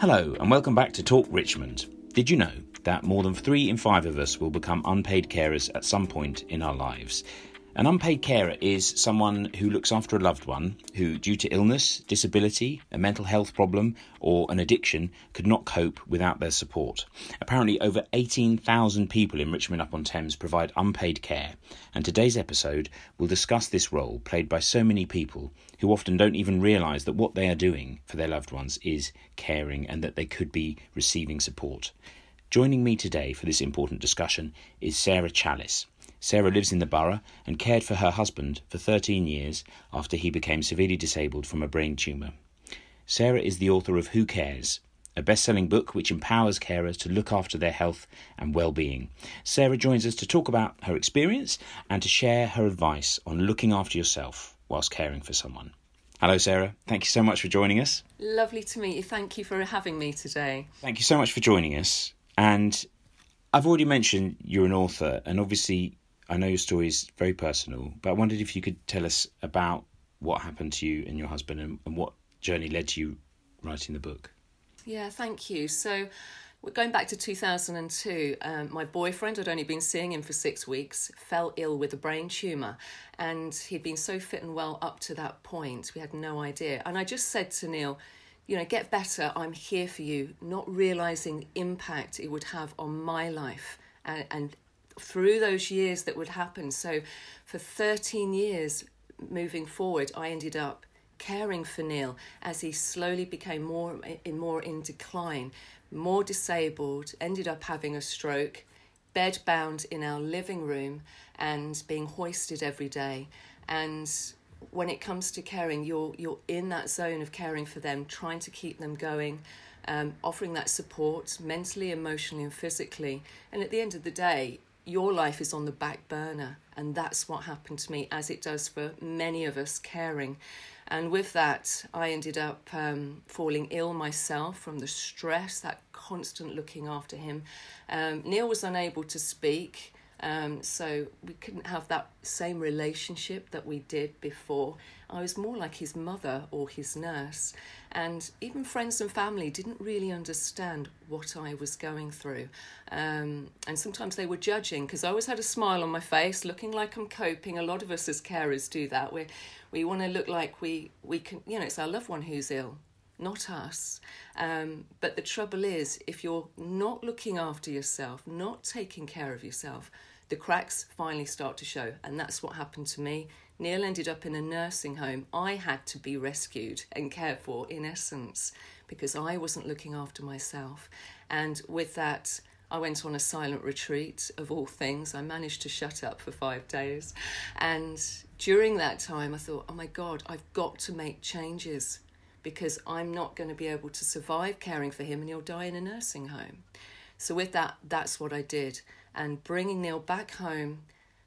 Hello, and welcome back to Talk Richmond. Did you know that more than three in five of us will become unpaid carers at some point in our lives? An unpaid carer is someone who looks after a loved one who, due to illness, disability, a mental health problem, or an addiction, could not cope without their support. Apparently, over 18,000 people in Richmond upon Thames provide unpaid care, and today's episode will discuss this role played by so many people who often don't even realise that what they are doing for their loved ones is caring and that they could be receiving support. Joining me today for this important discussion is Sarah Challis. Sarah lives in the borough and cared for her husband for 13 years after he became severely disabled from a brain tumour. Sarah is the author of Who Cares, a best selling book which empowers carers to look after their health and well being. Sarah joins us to talk about her experience and to share her advice on looking after yourself whilst caring for someone. Hello, Sarah. Thank you so much for joining us. Lovely to meet you. Thank you for having me today. Thank you so much for joining us. And I've already mentioned you're an author, and obviously I know your story is very personal, but I wondered if you could tell us about what happened to you and your husband and, and what journey led to you writing the book. Yeah, thank you. So, going back to 2002, um, my boyfriend, I'd only been seeing him for six weeks, fell ill with a brain tumour. And he'd been so fit and well up to that point, we had no idea. And I just said to Neil, you know, get better, I'm here for you, not realising the impact it would have on my life and, and through those years that would happen. So, for 13 years moving forward, I ended up caring for Neil as he slowly became more in more in decline, more disabled, ended up having a stroke, bed bound in our living room and being hoisted every day. And when it comes to caring, you're you're in that zone of caring for them, trying to keep them going, um, offering that support mentally, emotionally, and physically. And at the end of the day, your life is on the back burner. And that's what happened to me, as it does for many of us caring. And with that, I ended up um, falling ill myself from the stress, that constant looking after him. Um, Neil was unable to speak. Um, so we couldn't have that same relationship that we did before. I was more like his mother or his nurse, and even friends and family didn't really understand what I was going through. Um, and sometimes they were judging because I always had a smile on my face, looking like I'm coping. A lot of us as carers do that. We we want to look like we we can. You know, it's our loved one who's ill not us. Um, but the trouble is, if you're not looking after yourself, not taking care of yourself, the cracks finally start to show. And that's what happened to me. Neil ended up in a nursing home. I had to be rescued and cared for, in essence, because I wasn't looking after myself. And with that, I went on a silent retreat of all things. I managed to shut up for five days. And during that time, I thought, oh my God, I've got to make changes because I'm not going to be able to survive caring for him and he'll die in a nursing home. So, with that, that's what I did and bringing Neil back home,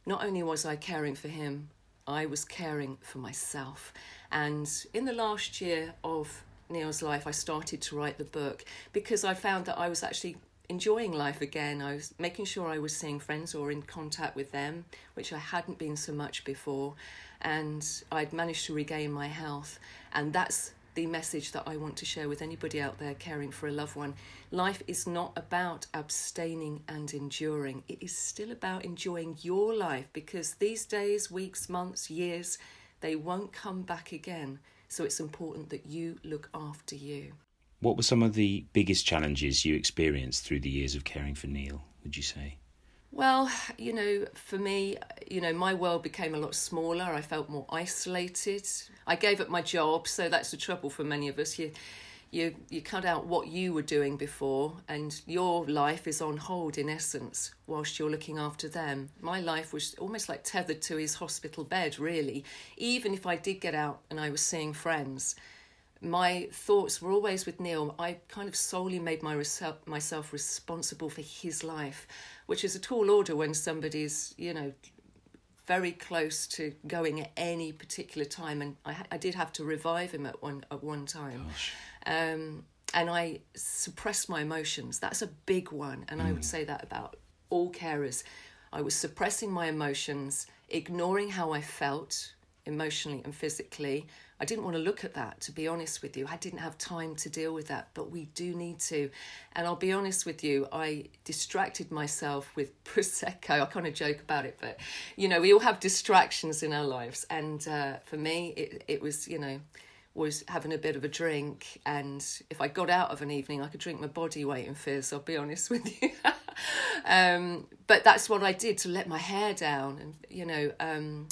not only was I caring for him, I was caring for myself. And in the last year of Neil's life, I started to write the book because I found that I was actually enjoying life again. I was making sure I was seeing friends or in contact with them, which I hadn't been so much before. And I'd managed to regain my health. And that's the message that I want to share with anybody out there caring for a loved one. Life is not about abstaining and enduring, it is still about enjoying your life because these days, weeks, months, years, they won't come back again. So it's important that you look after you. What were some of the biggest challenges you experienced through the years of caring for Neil, would you say? Well, you know, for me, you know, my world became a lot smaller. I felt more isolated. I gave up my job, so that's the trouble for many of us. You, you, you cut out what you were doing before, and your life is on hold in essence whilst you're looking after them. My life was almost like tethered to his hospital bed, really. Even if I did get out and I was seeing friends, my thoughts were always with Neil. I kind of solely made my myself responsible for his life, which is a tall order when somebody's, you know, very close to going at any particular time. And I, I did have to revive him at one at one time. Um, and I suppressed my emotions. That's a big one. And mm. I would mm. say that about all carers. I was suppressing my emotions, ignoring how I felt emotionally and physically. I didn't want to look at that, to be honest with you. I didn't have time to deal with that, but we do need to. And I'll be honest with you, I distracted myself with Prosecco. I kind of joke about it, but you know, we all have distractions in our lives. And uh, for me, it, it was, you know, was having a bit of a drink. And if I got out of an evening, I could drink my body weight in fizz, I'll be honest with you. um, but that's what I did to let my hair down. And, you know, um,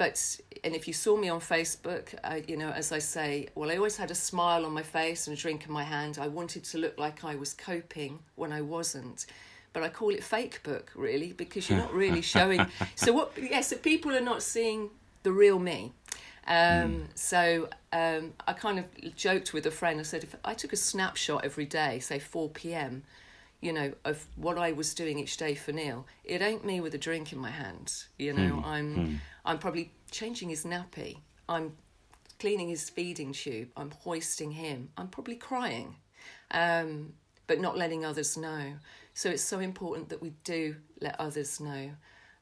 but and if you saw me on Facebook, uh, you know, as I say, well, I always had a smile on my face and a drink in my hand. I wanted to look like I was coping when I wasn't. But I call it fake book, really, because you're not really showing. so what? Yes, yeah, so people are not seeing the real me. Um, mm. So um, I kind of joked with a friend. I said, if I took a snapshot every day, say 4 p.m., you know, of what I was doing each day for Neil, it ain't me with a drink in my hand. You know, mm. I'm mm. I'm probably changing his nappy. I'm cleaning his feeding tube. I'm hoisting him. I'm probably crying, um, but not letting others know. So it's so important that we do let others know.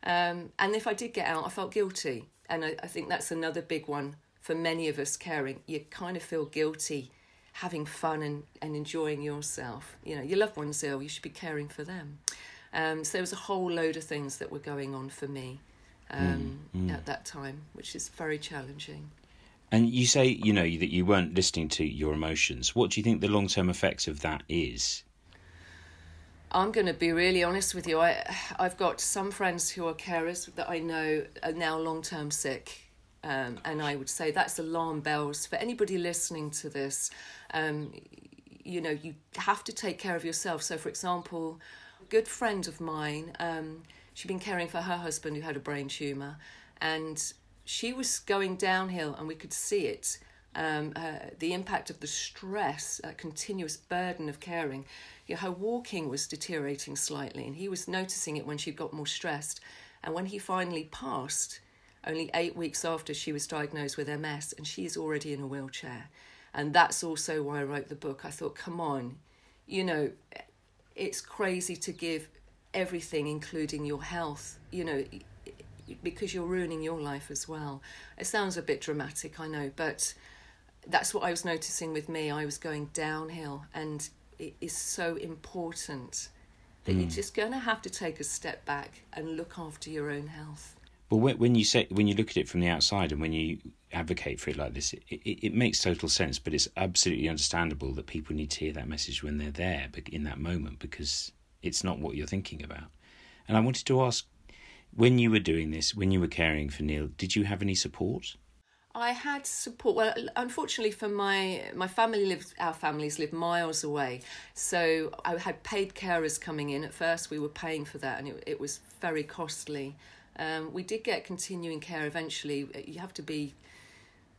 Um, and if I did get out, I felt guilty, and I, I think that's another big one for many of us caring. You kind of feel guilty having fun and, and enjoying yourself. You know, your loved one's ill, you should be caring for them. Um, so there was a whole load of things that were going on for me um, mm, mm. at that time, which is very challenging. And you say, you know, that you weren't listening to your emotions. What do you think the long term effects of that is? I'm going to be really honest with you. I, I've got some friends who are carers that I know are now long term sick um, and I would say that's alarm bells for anybody listening to this. Um, you know, you have to take care of yourself. So, for example, a good friend of mine, um, she'd been caring for her husband who had a brain tumour, and she was going downhill, and we could see it. Um, uh, the impact of the stress, a continuous burden of caring. You know, her walking was deteriorating slightly, and he was noticing it when she got more stressed. And when he finally passed, only eight weeks after she was diagnosed with MS, and she's already in a wheelchair. And that's also why I wrote the book. I thought, come on, you know, it's crazy to give everything, including your health, you know, because you're ruining your life as well. It sounds a bit dramatic, I know, but that's what I was noticing with me. I was going downhill, and it is so important that mm. you're just going to have to take a step back and look after your own health. Well, when you say when you look at it from the outside and when you advocate for it like this, it, it, it, makes total sense. But it's absolutely understandable that people need to hear that message when they're there, in that moment, because it's not what you're thinking about. And I wanted to ask, when you were doing this, when you were caring for Neil, did you have any support? I had support. Well, unfortunately for my my family lives our families live miles away, so I had paid carers coming in. At first, we were paying for that, and it, it was very costly. Um, we did get continuing care eventually. You have to be,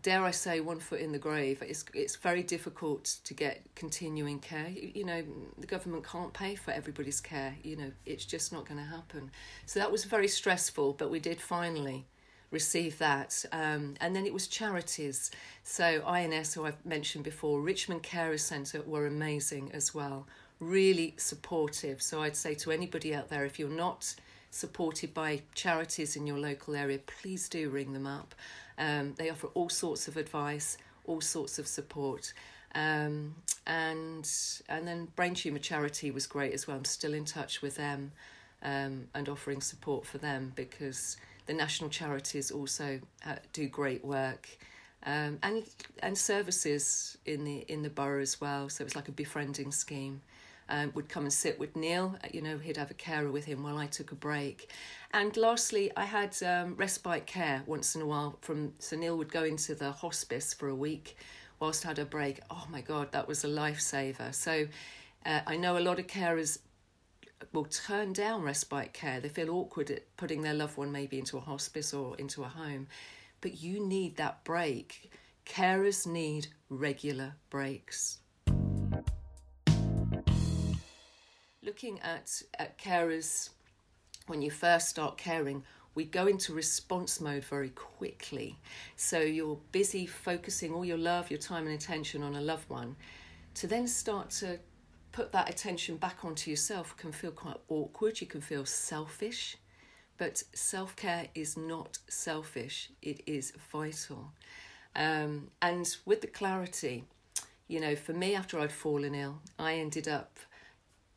dare I say, one foot in the grave. It's it's very difficult to get continuing care. You, you know, the government can't pay for everybody's care. You know, it's just not going to happen. So that was very stressful, but we did finally receive that. Um, and then it was charities. So INS, who I've mentioned before, Richmond Carers Centre were amazing as well. Really supportive. So I'd say to anybody out there, if you're not supported by charities in your local area, please do ring them up. Um, they offer all sorts of advice, all sorts of support. Um, and and then Brain Tumour Charity was great as well. I'm still in touch with them um, and offering support for them because the national charities also uh, do great work. Um, and and services in the in the borough as well. So it's like a befriending scheme um, would come and sit with Neil. Uh, you know, he'd have a carer with him while I took a break. And lastly, I had um, respite care once in a while from, so Neil would go into the hospice for a week whilst I had a break. Oh my God, that was a lifesaver. So uh, I know a lot of carers will turn down respite care. They feel awkward at putting their loved one maybe into a hospice or into a home. But you need that break. Carers need regular breaks. Looking at, at carers when you first start caring, we go into response mode very quickly. So you're busy focusing all your love, your time, and attention on a loved one. To then start to put that attention back onto yourself can feel quite awkward. You can feel selfish. But self care is not selfish, it is vital. Um, and with the clarity, you know, for me, after I'd fallen ill, I ended up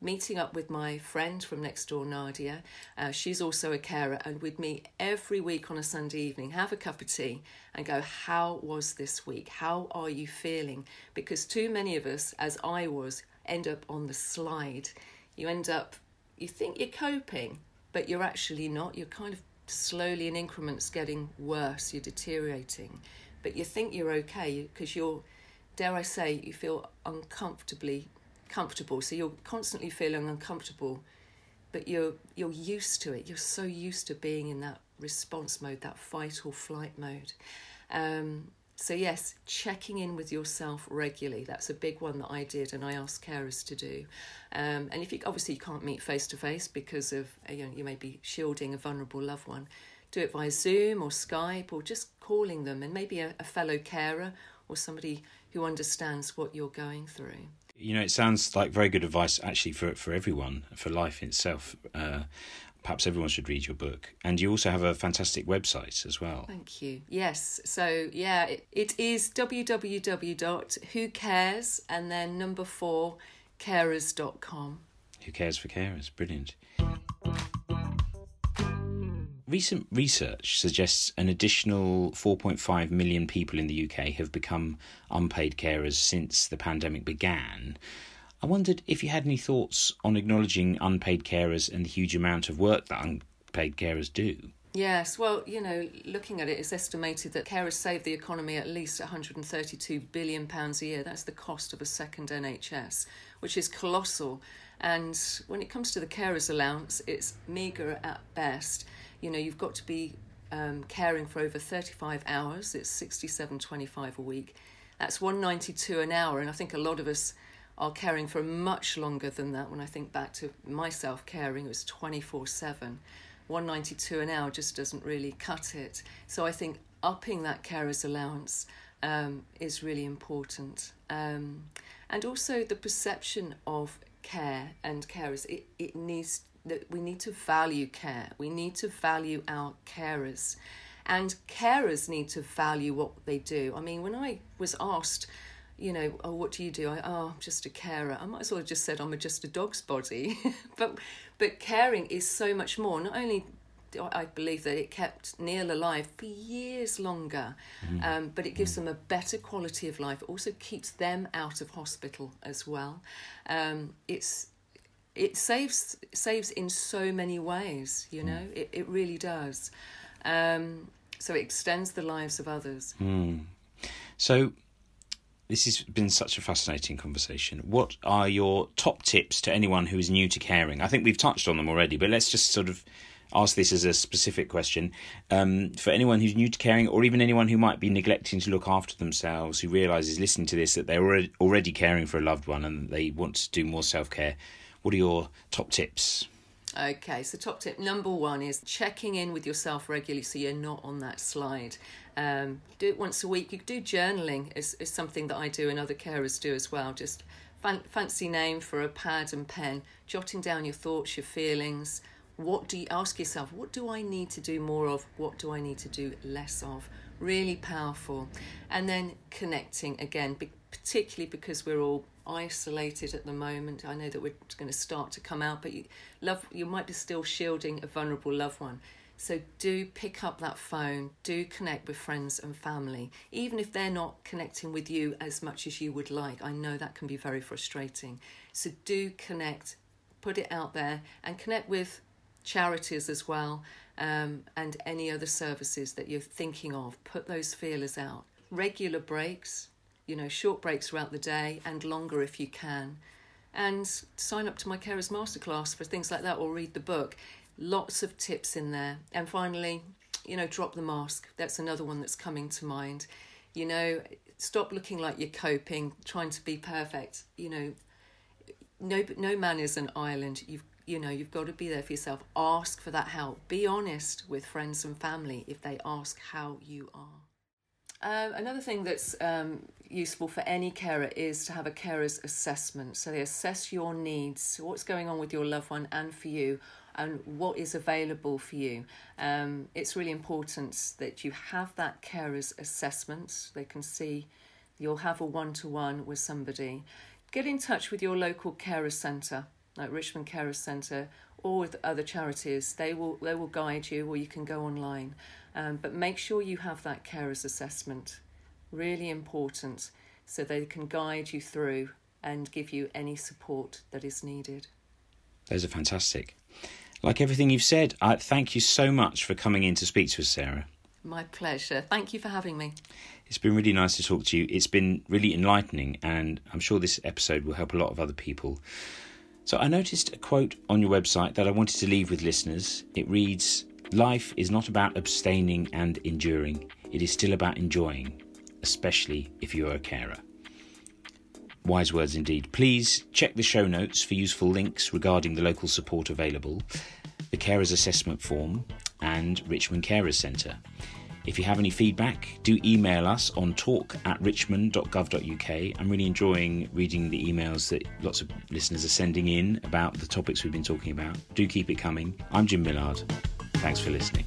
meeting up with my friend from next door, Nadia. Uh, she's also a carer, and we'd meet every week on a Sunday evening, have a cup of tea, and go, How was this week? How are you feeling? Because too many of us, as I was, end up on the slide. You end up, you think you're coping, but you're actually not. You're kind of slowly in increments getting worse, you're deteriorating. But you think you're okay because you're, dare I say, you feel uncomfortably comfortable. So you're constantly feeling uncomfortable, but you're you're used to it. You're so used to being in that response mode, that fight or flight mode. Um, so yes, checking in with yourself regularly. That's a big one that I did, and I asked carers to do. Um, and if you obviously you can't meet face to face because of you know you may be shielding a vulnerable loved one, do it via Zoom or Skype or just calling them, and maybe a, a fellow carer or somebody who understands what you're going through you know, it sounds like very good advice actually for for everyone for life itself. Uh, perhaps everyone should read your book, and you also have a fantastic website as well. Thank you. Yes, so yeah, it, it is www.whocares and then number four carers.com. Who cares for carers? Brilliant. Recent research suggests an additional 4.5 million people in the UK have become unpaid carers since the pandemic began. I wondered if you had any thoughts on acknowledging unpaid carers and the huge amount of work that unpaid carers do. Yes, well, you know, looking at it, it's estimated that carers save the economy at least 132 billion pounds a year. That's the cost of a second NHS, which is colossal. And when it comes to the carers allowance, it's meagre at best you know you've got to be um, caring for over 35 hours. It's 67.25 a week. That's 192 an hour and i think a lot of us are caring for much longer than that. When i think back to myself caring it was 24 7 192 an hour just doesn't really cut it. So i think upping that carer's allowance um, is really important. Um, and also the perception of care and carers. It, it needs that we need to value care. We need to value our carers. And carers need to value what they do. I mean, when I was asked, you know, oh, what do you do? I, oh, I'm just a carer. I might as well have just said I'm just a dog's body. but, but caring is so much more. Not only I believe that it kept Neil alive for years longer, mm. um, but it gives mm. them a better quality of life. It also keeps them out of hospital as well. Um, it's it saves saves in so many ways you know? Mm. it, it really does. Um, so it extends the lives of others. Mm. so this has been such a fascinating conversation. What are your top tips to anyone who is new to caring? I think we've touched on them already but let's just sort of ask this as a specific question. Um, for anyone who's new to caring or even anyone who might be neglecting to look after themselves who realizes listening to this that they're already, already caring for a loved one and they want to do more self-care what are your top tips? Okay, so top tip number one is checking in with yourself regularly so you're not on that slide. Um, do it once a week. You could do journaling is, is something that I do and other carers do as well. Just fan- fancy name for a pad and pen, jotting down your thoughts, your feelings. What do you ask yourself? What do I need to do more of? What do I need to do less of? Really powerful. And then connecting again, particularly because we're all isolated at the moment. I know that we're going to start to come out, but you love you might be still shielding a vulnerable loved one. So do pick up that phone, do connect with friends and family, even if they're not connecting with you as much as you would like. I know that can be very frustrating. So do connect, put it out there, and connect with charities as well um, and any other services that you're thinking of. Put those feelers out. Regular breaks, you know, short breaks throughout the day and longer if you can. And sign up to my Carers Masterclass for things like that or read the book. Lots of tips in there. And finally, you know, drop the mask. That's another one that's coming to mind. You know, stop looking like you're coping, trying to be perfect. You know, no no man is an island. You've you know, you've got to be there for yourself. Ask for that help. Be honest with friends and family if they ask how you are. Uh, another thing that's um, useful for any carer is to have a carer's assessment. So they assess your needs, what's going on with your loved one and for you and what is available for you. Um, it's really important that you have that carer's assessment. They can see you'll have a one to one with somebody. Get in touch with your local carer centre, like Richmond Carer Centre, or with other charities. They will they will guide you, or you can go online. Um, but make sure you have that carer's assessment. Really important, so they can guide you through and give you any support that is needed. Those are fantastic. Like everything you've said, I thank you so much for coming in to speak to us, Sarah. My pleasure. Thank you for having me. It's been really nice to talk to you. It's been really enlightening, and I'm sure this episode will help a lot of other people. So, I noticed a quote on your website that I wanted to leave with listeners. It reads Life is not about abstaining and enduring, it is still about enjoying, especially if you're a carer. Wise words indeed. Please check the show notes for useful links regarding the local support available, the Carers Assessment Form, and Richmond Carers Centre. If you have any feedback, do email us on talk at richmond.gov.uk. I'm really enjoying reading the emails that lots of listeners are sending in about the topics we've been talking about. Do keep it coming. I'm Jim Millard. Thanks for listening.